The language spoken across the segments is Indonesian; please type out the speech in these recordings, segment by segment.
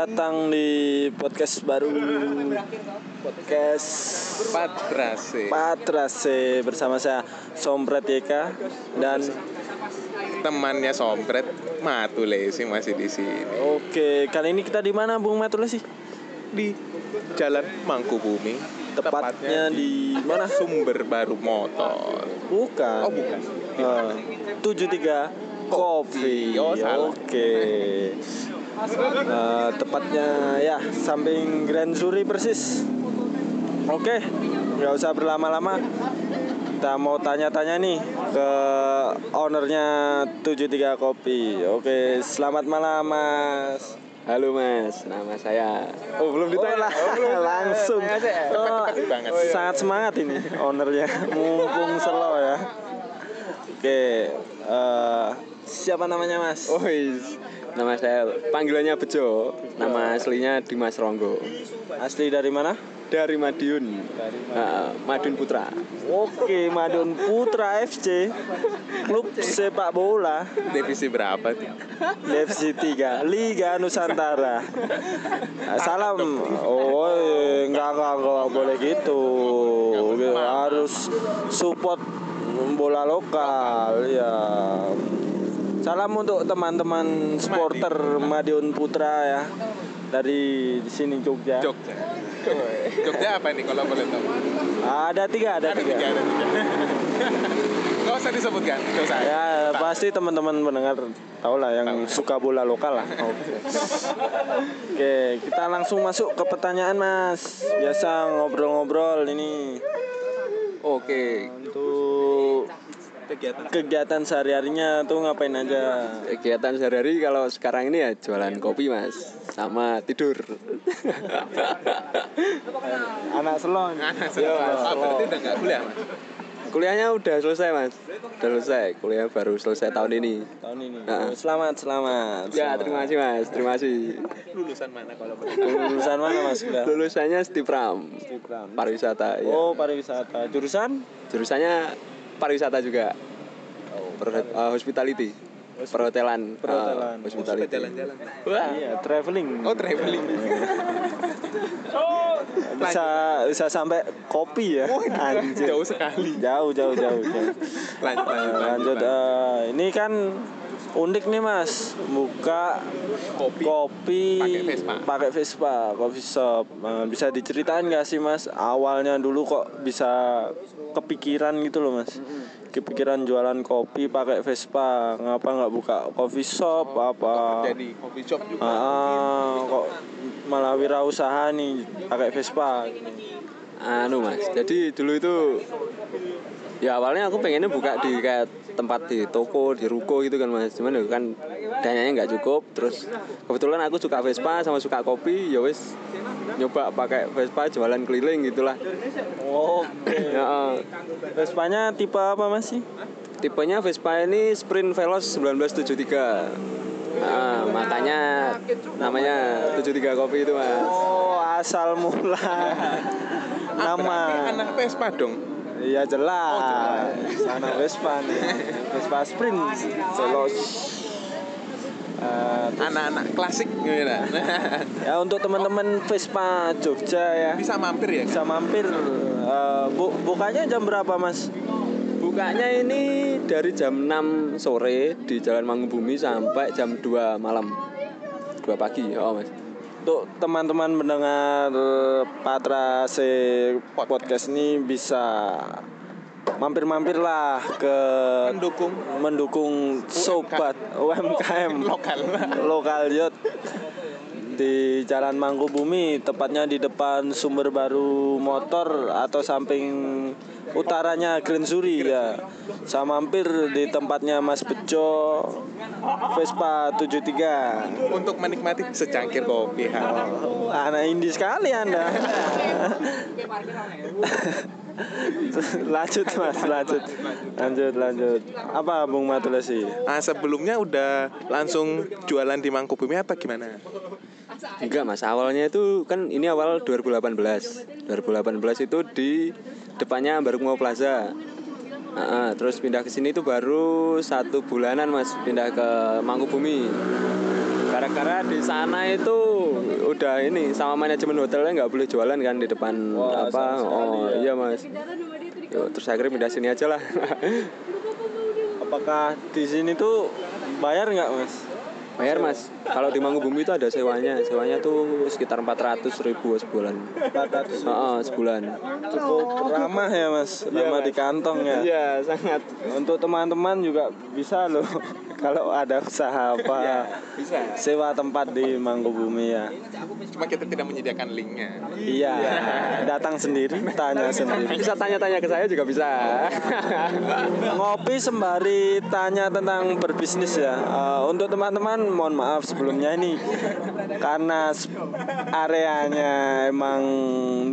datang di podcast baru podcast Patrase Patrase bersama saya Sompret Yeka dan temannya Sompret Matulesi masih di sini oke kali ini kita di mana Bung Matulesi? di Jalan Mangkubumi Tepatnya di mana? Sumber Baru Motor Bukan. Oh bukan Eh, 73 Coffee. Oh, salah. Oke. Eh, tepatnya ya samping Grand Suri persis. Oke, nggak usah berlama-lama. Kita mau tanya-tanya nih ke ownernya 73 Kopi. Oke, selamat malam Mas. Halo Mas, nama saya. Oh belum ditanya. Oh, lah, langsung. Oh, sangat semangat ini ownernya. Mumpung slow ya. Oke, eh, siapa namanya Mas? Oh is. Nama saya panggilannya Bejo. Nama aslinya Dimas Ronggo. Asli dari mana? Dari Madiun. Nah, Madiun Putra. Oke, Madun Putra FC. Klub sepak bola Divisi berapa tuh? FC 3 Liga Nusantara. Salam. Oh, enggak enggak enggak boleh gitu. Harus support bola lokal ya. Salam untuk teman-teman supporter Madiun Putra ya. Dari sini Jogja. Jogja Jogja apa nih kalau boleh tahu? Ada tiga, ada Ada tiga, tiga. ada tiga Gak usah disebutkan, gak usah Ya Tak. pasti teman-teman mendengar tahu lah yang suka bola lokal lah. Oke. Oke, kita langsung masuk ke pertanyaan Mas. Biasa ngobrol-ngobrol ini Oke. untuk Kegiatan kegiatan sehari-harinya tuh ngapain aja? Kegiatan sehari-hari kalau sekarang ini ya jualan kopi Mas, sama tidur. Anak selon. Yo, oh, berarti udah gak kuliah mas? Kuliahnya udah selesai Mas. Udah selesai. Kuliah baru selesai tahun ini. Tahun ini. Nah. Oh, Selamat, selamat. Ya terima kasih Mas, terima kasih. Lulusan mana kalau boleh Lulusan mana Mas? Kuliah? Lulusannya Stipram, pariwisata. Ya. Oh, pariwisata. Jurusan? Jurusannya pariwisata juga. Per- uh, hospitality. Perhotelan. Perhotelan. Uh, hospitality. jalan-jalan Wah. Iya, traveling. Oh traveling bisa bisa sampai kopi ya. Anjir. Jauh sekali Jauh, jauh, jauh, jauh. Lanjut, lanjut, lanjut eh, ini kan unik nih mas. Buka Kopi. kopi Pakai Vespa. pakai Vespa. Coffee shop Eh, bisa diceritain gak sih mas? Awalnya dulu kok bisa kepikiran gitu loh mas. Kepikiran jualan kopi pakai Vespa. Ngapa nggak buka coffee shop? Apa? Jadi coffee shop juga. Ah, kok malah wirausaha nih pakai Vespa? Anu Mas, jadi dulu itu ya awalnya aku pengennya buka di kayak tempat di toko, di ruko gitu kan Mas. Cuman ya kan dananya nggak cukup. Terus kebetulan aku suka Vespa sama suka kopi, ya wis nyoba pakai Vespa jualan keliling gitulah. oke Ya, eh, Vespanya tipe apa mas sih tipenya Vespa ini Sprint Veloz 1973. Nah, makanya namanya 73 kopi itu Mas. Oh, asal mula nama. anak Vespa dong Iya jelas. Sana Vespa nih. Vespa Sprint. Veloz. Eh, Anak-anak klasik gimana? ya untuk teman-teman Vespa Jogja ya Bisa mampir ya? bisa mampir. Eh, bu bukanya jam berapa mas? Bukanya ini dari jam 6 sore di Jalan Manggubumi sampai jam 2 malam. 2 pagi, oh Mas. Untuk teman-teman mendengar Patra Se podcast ini bisa mampir-mampir lah ke Mendukung. mendukung sobat UMKM lokal. Lokal yacht di Jalan Mangkubumi tepatnya di depan sumber baru motor atau samping utaranya Green Suri ya. Saya mampir di tempatnya Mas Bejo Vespa 73 Untuk menikmati secangkir kopi. Oh, anak indie sekali anda. Lanjut mas lanjut. Lanjut lanjut. Apa Bung Matulasi Ah, sebelumnya udah langsung jualan di Mangkubumi apa gimana? Enggak Mas, awalnya itu kan ini awal 2018. 2018 itu di depannya Barumo Plaza. Nah, terus pindah ke sini itu baru satu bulanan Mas, pindah ke Mangkubumi. Gara-gara di sana itu udah ini sama manajemen hotelnya nggak boleh jualan kan di depan Wah, apa oh ya. iya mas Yo, terus akhirnya pindah sini aja lah Apakah di sini tuh bayar nggak mas? Bayar mas. Kalau di Mangubumi itu ada sewanya. Sewanya tuh sekitar 400 ribu sebulan. 400 oh, sebulan. cukup ramah ya mas, ramah di kantong ya. iya sangat. Untuk teman-teman juga bisa loh. Kalau ada usaha apa bisa. sewa tempat di Mangkubumi ya. Cuma kita tidak menyediakan linknya. Iya, datang sendiri, tanya sendiri. bisa tanya-tanya ke saya juga bisa. Ngopi sembari tanya tentang berbisnis ya. Eh, untuk teman-teman, mohon maaf sebelumnya ini karena areanya emang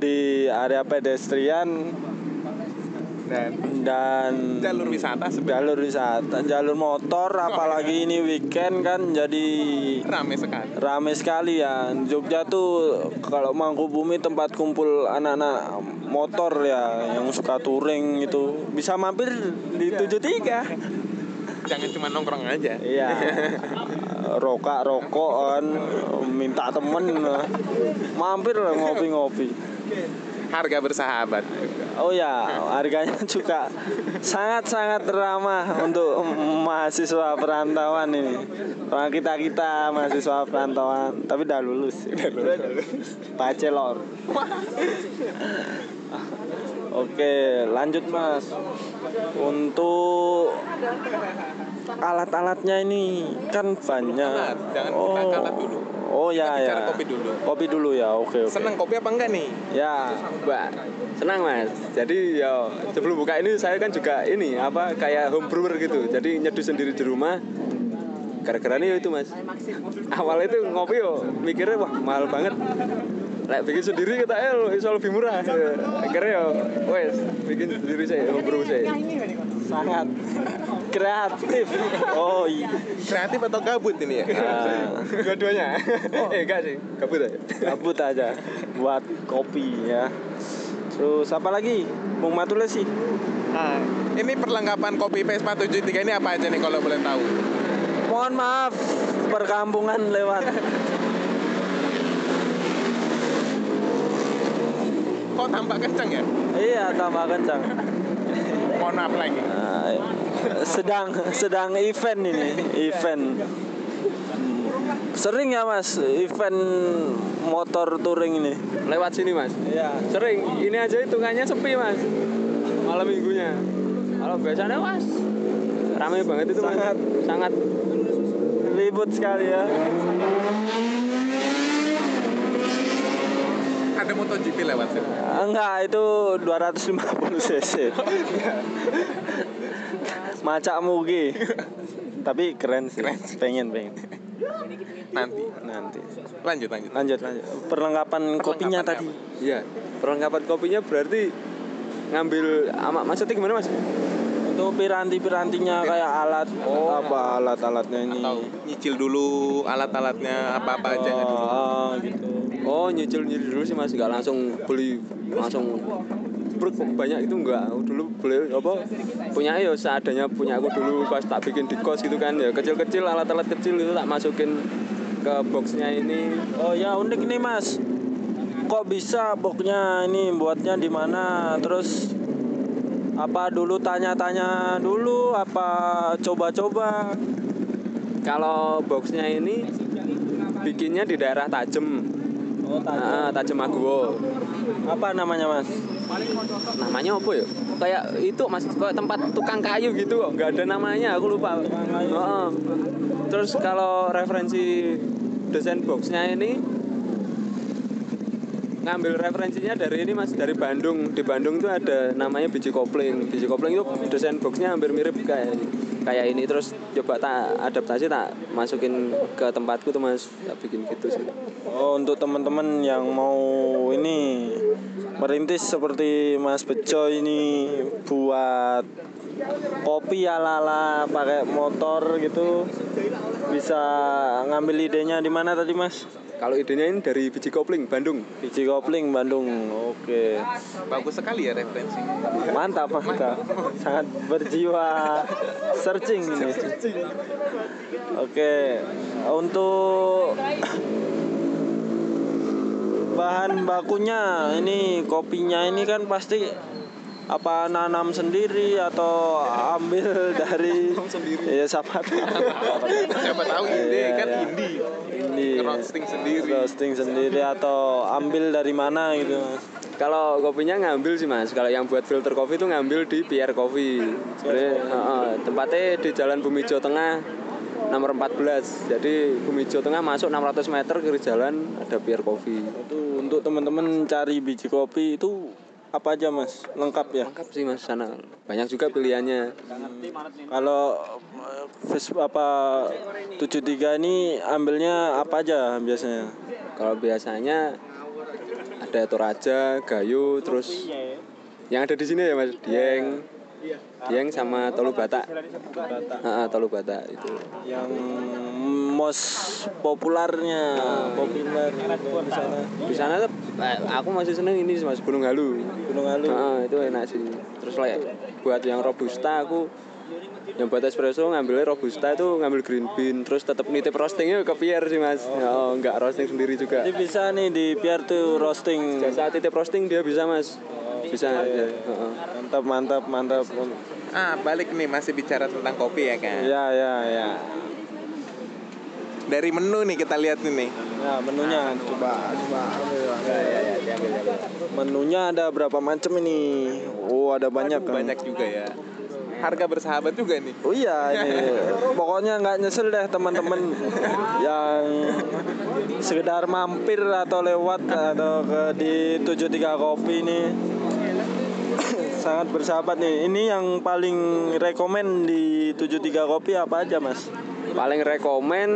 di area pedestrian Dan dan jalur wisata sebenarnya jalur wisata, jalur motor, apalagi ini weekend kan jadi ramai sekali. rame sekali ya. Jogja tuh kalau Mangkubumi tempat kumpul anak-anak motor ya yang suka touring itu bisa mampir di 73. Jangan cuma nongkrong aja. Iya. Rokok rokokan minta temen mampir ngopi-ngopi. Harga bersahabat. Oh ya, harganya juga sangat-sangat ramah untuk mahasiswa perantauan ini. Orang kita kita mahasiswa perantauan, tapi udah lulus. Bachelor. Oke, lanjut Mas. Untuk alat-alatnya ini kan banyak. Alat, jangan kita alat dulu. Oh ya Kita bicara ya. kopi dulu. Kopi dulu ya. Oke oke. Seneng kopi apa enggak nih? Ya. Mbak, senang mas. Jadi ya sebelum buka ini saya kan juga ini apa kayak home brewer gitu. Jadi nyeduh sendiri di rumah. Gara-gara ini itu mas. Awal itu ngopi yo mikirnya wah mahal banget. Lek bikin sendiri kita eh iso lebih murah. Akhirnya yo wes bikin sendiri saya home brew saya. sangat kreatif. Oh iya. Kreatif atau gabut ini ya? Ah, Dua-duanya. eh enggak sih, kabut aja. gabut aja buat kopi ya. Terus apa lagi? Bung Matule sih. Nah, ini perlengkapan kopi Vespa 73 ini apa aja nih kalau boleh tahu? Mohon maaf, perkampungan lewat. Kok tampak kenceng ya? iya, tambah kencang. Mohon maaf lagi. Nah, sedang sedang event ini, event. Sering ya Mas event motor touring ini? Lewat sini mas. Iya. Sering. Ini aja hitungannya sepi mas. Malam minggunya. Kalau biasanya mas ramai banget itu mas. Sangat. sangat Ribut sekali ya. Ada MotoGP lewat sini. Enggak, itu 250 cc. Macak mugi. Tapi keren sih. Pengen, pengen. Nanti. Nanti. Lanjut, lanjut. Lanjut, lanjut. Perlengkapan kopinya tadi. Iya. Perlengkapan kopinya berarti ngambil ama maksudnya gimana mas? Untuk piranti-pirantinya kayak alat Oh. apa alat-alatnya ini. Atau nyicil dulu alat-alatnya apa-apa aja dulu. Oh, gitu. Oh nyicil nyicil dulu sih mas, nggak langsung beli langsung bruk banyak itu enggak. Dulu beli apa punya ya seadanya punya aku dulu pas tak bikin di kos gitu kan ya kecil-kecil alat-alat kecil itu tak masukin ke boxnya ini Oh ya unik nih mas. Kok bisa boxnya ini buatnya di mana? Terus apa dulu tanya-tanya dulu? Apa coba-coba? Kalau boxnya ini bikinnya di daerah Tajem, Oh Tajem Aguwo. Apa namanya mas? Namanya apa ya? Kayak itu mas, kayak tempat tukang kayu gitu, kok. nggak ada namanya, aku lupa. Tukang kayu. Heeh. Terus kalau referensi desain boxnya ini ngambil referensinya dari ini mas dari Bandung di Bandung itu ada namanya biji kopling biji kopling itu desain boxnya hampir mirip kayak kayak ini terus coba tak adaptasi tak masukin ke tempatku tuh mas. Tak bikin gitu sih. Oh untuk teman-teman yang mau ini merintis seperti Mas Bejo ini buat kopi ala ala pakai motor gitu. Bisa ngambil idenya di mana tadi mas? Kalau idenya ini dari biji kopling Bandung. biji kopling Bandung. Oke. Bagus sekali ya referensinya. mantap mantap. Sangat berjiwa searching ini. Oke. Untuk bahan bakunya ini kopinya ini kan pasti apa nanam sendiri atau ambil dari ya siapa tahu Siapa tahu ide Iya, kan iya. indie. ini Roasting sendiri. roasting sendiri atau ambil dari mana gitu mas Kalau kopinya ngambil sih mas. Kalau yang buat filter kopi itu ngambil di PR Coffee. Sebenarnya heeh, tempatnya di Jalan Bumijo Tengah nomor 14. Jadi Bumijo Tengah masuk 600 meter kiri jalan ada PR Coffee. itu untuk teman-teman cari biji kopi itu apa aja mas lengkap ya Lengkap sih mas sana. Banyak juga pilihannya. kalau eh, Ves apa 73 ini ambilnya apa aja biasanya Kalau biasanya ada Toraja, Gayo, terus yang ada di sini ya mas Dieng, Dieng sama Tolu Batak. Ah, Tolu Batak itu. yang most populernya populer di sana. Di sana tuh aku masih seneng ini sih, mas. Gunung Halu. Gunung Halu. Ah, itu enak sih. Terus like, buat yang robusta aku yang buat espresso ngambilnya robusta itu ngambil green bean terus tetap nitip roastingnya ke Pierre sih mas. Oh, nggak roasting sendiri juga. Jadi bisa nih di biar tuh roasting. Saat titip roasting dia bisa mas. Bisa ya. Heeh. mantap mantap mantap. Ah, balik nih masih bicara tentang kopi ya kan. ya ya ya Dari menu nih kita lihat nih. ya menunya coba coba menunya ada berapa macam ini oh ada banyak kan Banyak juga ya. Harga bersahabat juga nih. Oh iya ini pokoknya nggak nyesel deh teman-teman yang sekedar mampir atau lewat atau ke di 73 kopi ini sangat bersahabat nih. Ini yang paling rekomen di 73 kopi apa aja mas? paling rekomen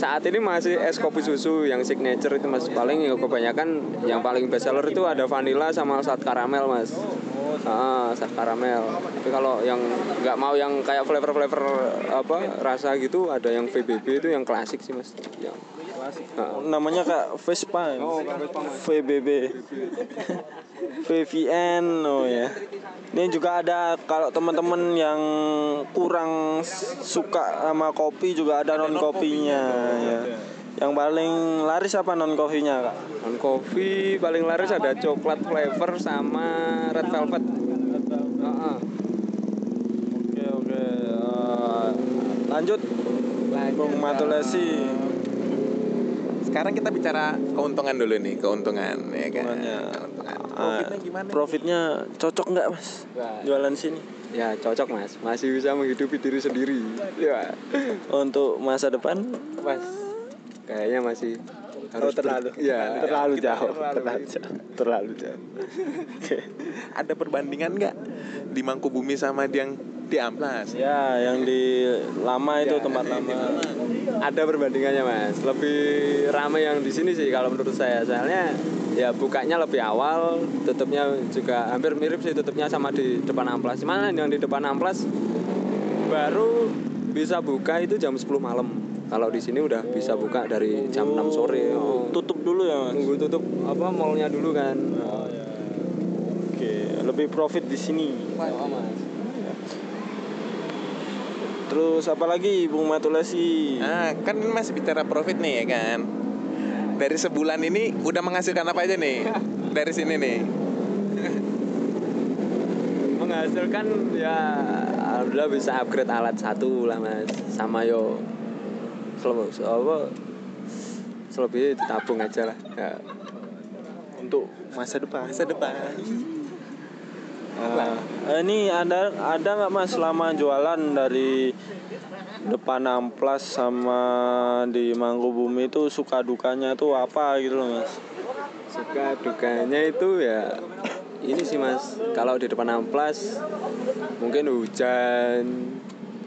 saat ini masih es kopi susu yang signature itu mas. Paling yang kebanyakan yang paling best seller itu ada vanilla sama saat karamel mas ah saat karamel tapi kalau yang nggak mau yang kayak flavor flavor apa rasa gitu ada yang VBB itu yang klasik sih mas yang Ah. Namanya kak Vespa. ya? VBB. VVN oh ya. Ini juga ada kalau teman-teman yang kurang suka sama kopi juga ada non kopinya ya. Yang paling laris apa non kopinya kak? non kopi paling laris ada coklat flavor sama red velvet. Oke oke. Eh, lanjut. Bung Matulasi. Sekarang kita bicara keuntungan dulu nih, keuntungan ya kan. Keuntungannya. Keuntungan. Ah, Profitnya gimana? Profitnya cocok nggak mas? Jualan sini ya cocok mas masih bisa menghidupi diri sendiri ya untuk masa depan mas kayaknya masih harus ber- terlalu. ya terlalu kita jauh. terlalu terlalu jauh. Terlalu jauh. Ada perbandingan nggak di Mangkubumi sama di yang di Amplas? ya yang di lama itu tempat lama. Ada perbandingannya mas. Lebih ramai yang di sini sih kalau menurut saya. Soalnya ya bukanya lebih awal tutupnya juga hampir mirip sih tutupnya sama di depan amplas. Cuman yang di depan amplas baru bisa buka itu jam 10 malam kalau di sini udah bisa buka dari jam 6 sore oh. tutup dulu ya mas tunggu tutup apa mallnya dulu kan Oh, ya. oke lebih profit di sini oh, mas terus apa lagi Bung Matulasi Nah, kan ini masih bicara profit nih ya kan. Dari sebulan ini udah menghasilkan apa aja nih? Dari sini nih. menghasilkan ya alhamdulillah bisa upgrade alat satu lah mas sama yo selebih apa selebihnya ditabung aja lah. Ya. untuk masa depan. Masa depan. Ah, ini ada ada nggak mas selama jualan dari depan amplas sama di Mangkubumi itu suka dukanya tuh apa gitu loh mas? Suka dukanya itu ya ini sih mas. Kalau di depan amplas mungkin hujan.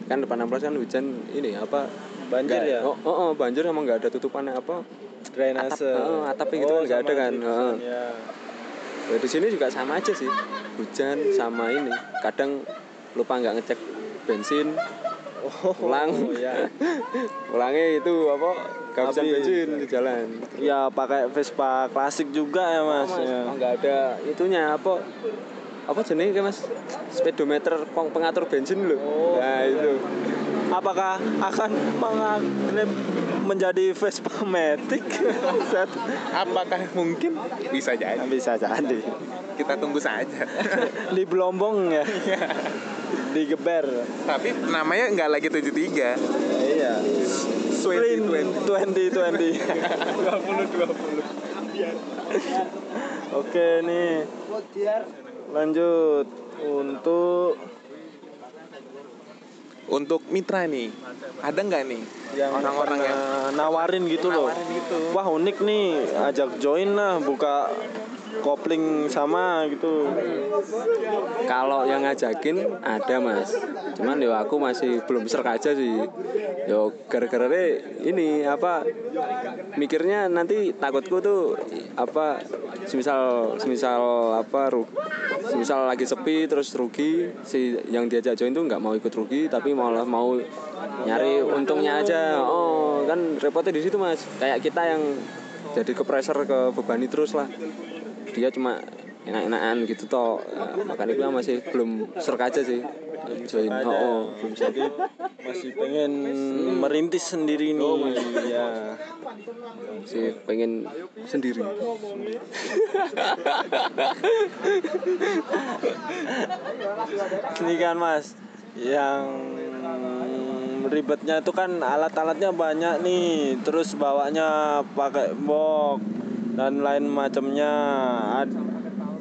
Kan depan amplas kan hujan ini apa Banjir ya? oh, oh, oh, banjir emang nggak ada tutupan apa drainase Atap, heeh, atapnya gitu kan nggak ada sama kan, heeh. Ya. Di sini juga sama aja sih hujan sama ini kadang lupa nggak ngecek bensin Oh, pulang ya. pulangnya itu apa kehabisan Habis. bensin di jalan Ya pakai Vespa klasik juga ya mas. mas Ya. oh, nggak ada itunya apa apa jenis mas speedometer peng- pengatur bensin loh Oh. nah itu Apakah akan mengupgrade menjadi Vespa Matic? Set. Apakah mungkin bisa jadi? Bisa jadi. Kita tunggu saja. Di Belombong ya. Digeber. Tapi namanya nggak lagi 73. Iya. Sprint 2020. 2020. Oke nih. Lanjut untuk Untuk mitra nih, ada nggak nih yang orang-orang yang nawarin gitu loh. nawarin gitu? Wah unik nih, ajak join lah, buka kopling sama gitu. kalau yang ngajakin ada mas cuman yo aku masih belum serk aja sih yo gara-gara ini apa mikirnya nanti takutku tuh apa semisal semisal apa ru, semisal lagi sepi terus rugi si yang diajak join tuh nggak mau ikut rugi tapi malah mau nyari untungnya aja. Oh kan repotnya di situ mas. Kayak kita yang jadi ke pressure ke bebani terus lah. Dia cuma enak-enakan gitu toh. Nah, makanya gue masih belum serk aja sih. Join. Oh, oh, belum serk Jadi masih pengen merintis sendiri nih. ya. sih pengen sendiri. Ini kan mas, yang ribetnya itu kan alat-alatnya banyak nih, terus bawanya pakai box dan lain macamnya. Ad-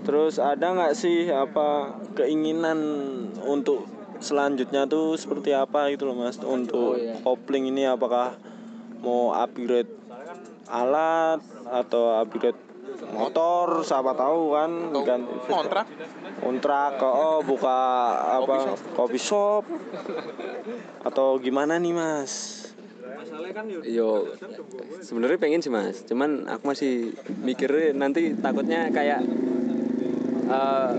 Terus ada nggak sih apa keinginan untuk selanjutnya tuh seperti apa gitu loh mas untuk Oh, iya. kopling ini apakah mau upgrade alat atau upgrade motor siapa tahu kan ganti kontrak? Kontrak oh buka apa kopi shop. atau gimana nih mas? Yo sebenarnya pengen sih mas. Cuman aku masih mikirnya nanti takutnya kayak eh,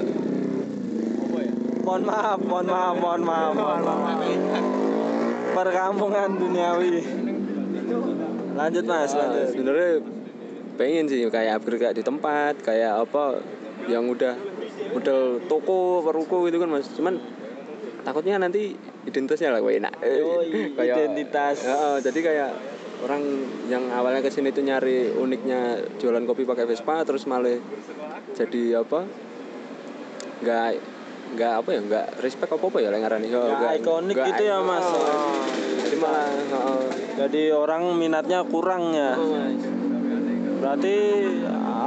mohon maaf mohon maaf mohon maaf mohon maaf. Perkampungan duniawi. Lanjut mas eh, lanjut sebenarnya pengen sih kayak upgrade kayak di tempat kayak apa yang udah model toko peruko gitu kan mas cuman takutnya nanti identitasnya lah enak Yoi, identitas. Heeh, jadi kayak orang yang awalnya ke sini tuh nyari uniknya jualan kopi pakai Vespa terus malah jadi apa nggak nggak apa ya nggak respect apa apa ya yang ngarani Oh, Nggak ikonik nggak gitu ya. Mas. Oh, jadi malah heeh. jadi orang minatnya kurang ya berarti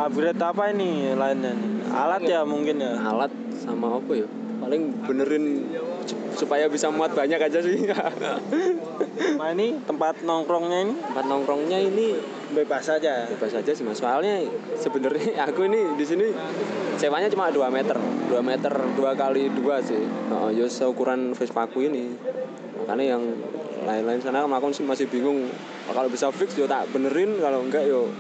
upgrade apa ini lainnya nih? Alat ya mungkin ya? Alat sama apa ya? Paling benerin sup- supaya bisa muat banyak aja sih. Nah ini tempat nongkrongnya ini? Tempat nongkrongnya ini bebas saja bebas aja sih mas. Soalnya sebenarnya aku ini di sini sewanya cuma 2 meter. 2 meter dua kali dua sih. Oh, ya seukuran Vespa aku ini. Makanya yang lain-lain sana aku sih masih bingung. Kalau bisa fix yo tak benerin. Kalau enggak yo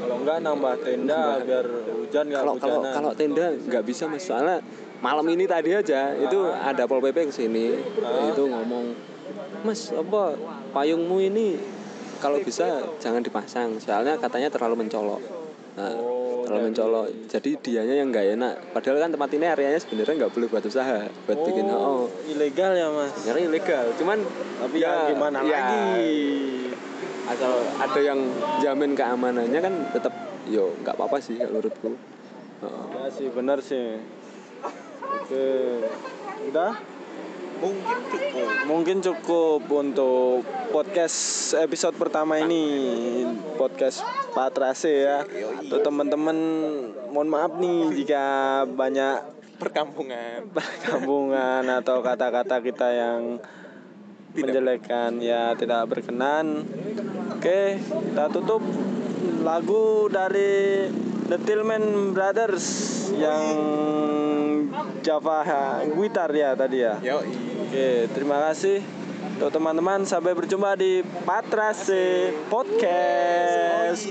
kalau enggak nambah tenda biar hujan nggak kalau kalau kalau tenda nggak bisa mas. Soalnya malam ini tadi aja itu ada pol pp ke sini itu ngomong mas apa payungmu ini? Kalau bisa jangan dipasang. Soalnya katanya terlalu mencolok. Nah, Oh, terlalu mencolok. Jadi dianya yang nggak enak. Padahal kan tempat ini areanya sebenarnya nggak boleh buat usaha buat bikin oh. ilegal ya mas? Sebenarnya ilegal. Cuman tapi ya, gimana ya, lagi asal ada yang jamin keamanannya kan tetap yo nggak apa-apa sih kalau menurutku. Heeh. ya sih benar sih. Oke. Udah? Mungkin cukup. Mungkin cukup untuk podcast episode pertama ini. Podcast Patrase ya. Untuk teman-teman mohon maaf nih jika banyak perkampungan. perkampungan atau kata-kata kita yang menjelekkan ya tidak berkenan oke kita tutup lagu dari The Tillman Brothers yang Java gitar ya tadi ya yo Oke, terima kasih untuk teman-teman. Sampai berjumpa di Patrase Podcast.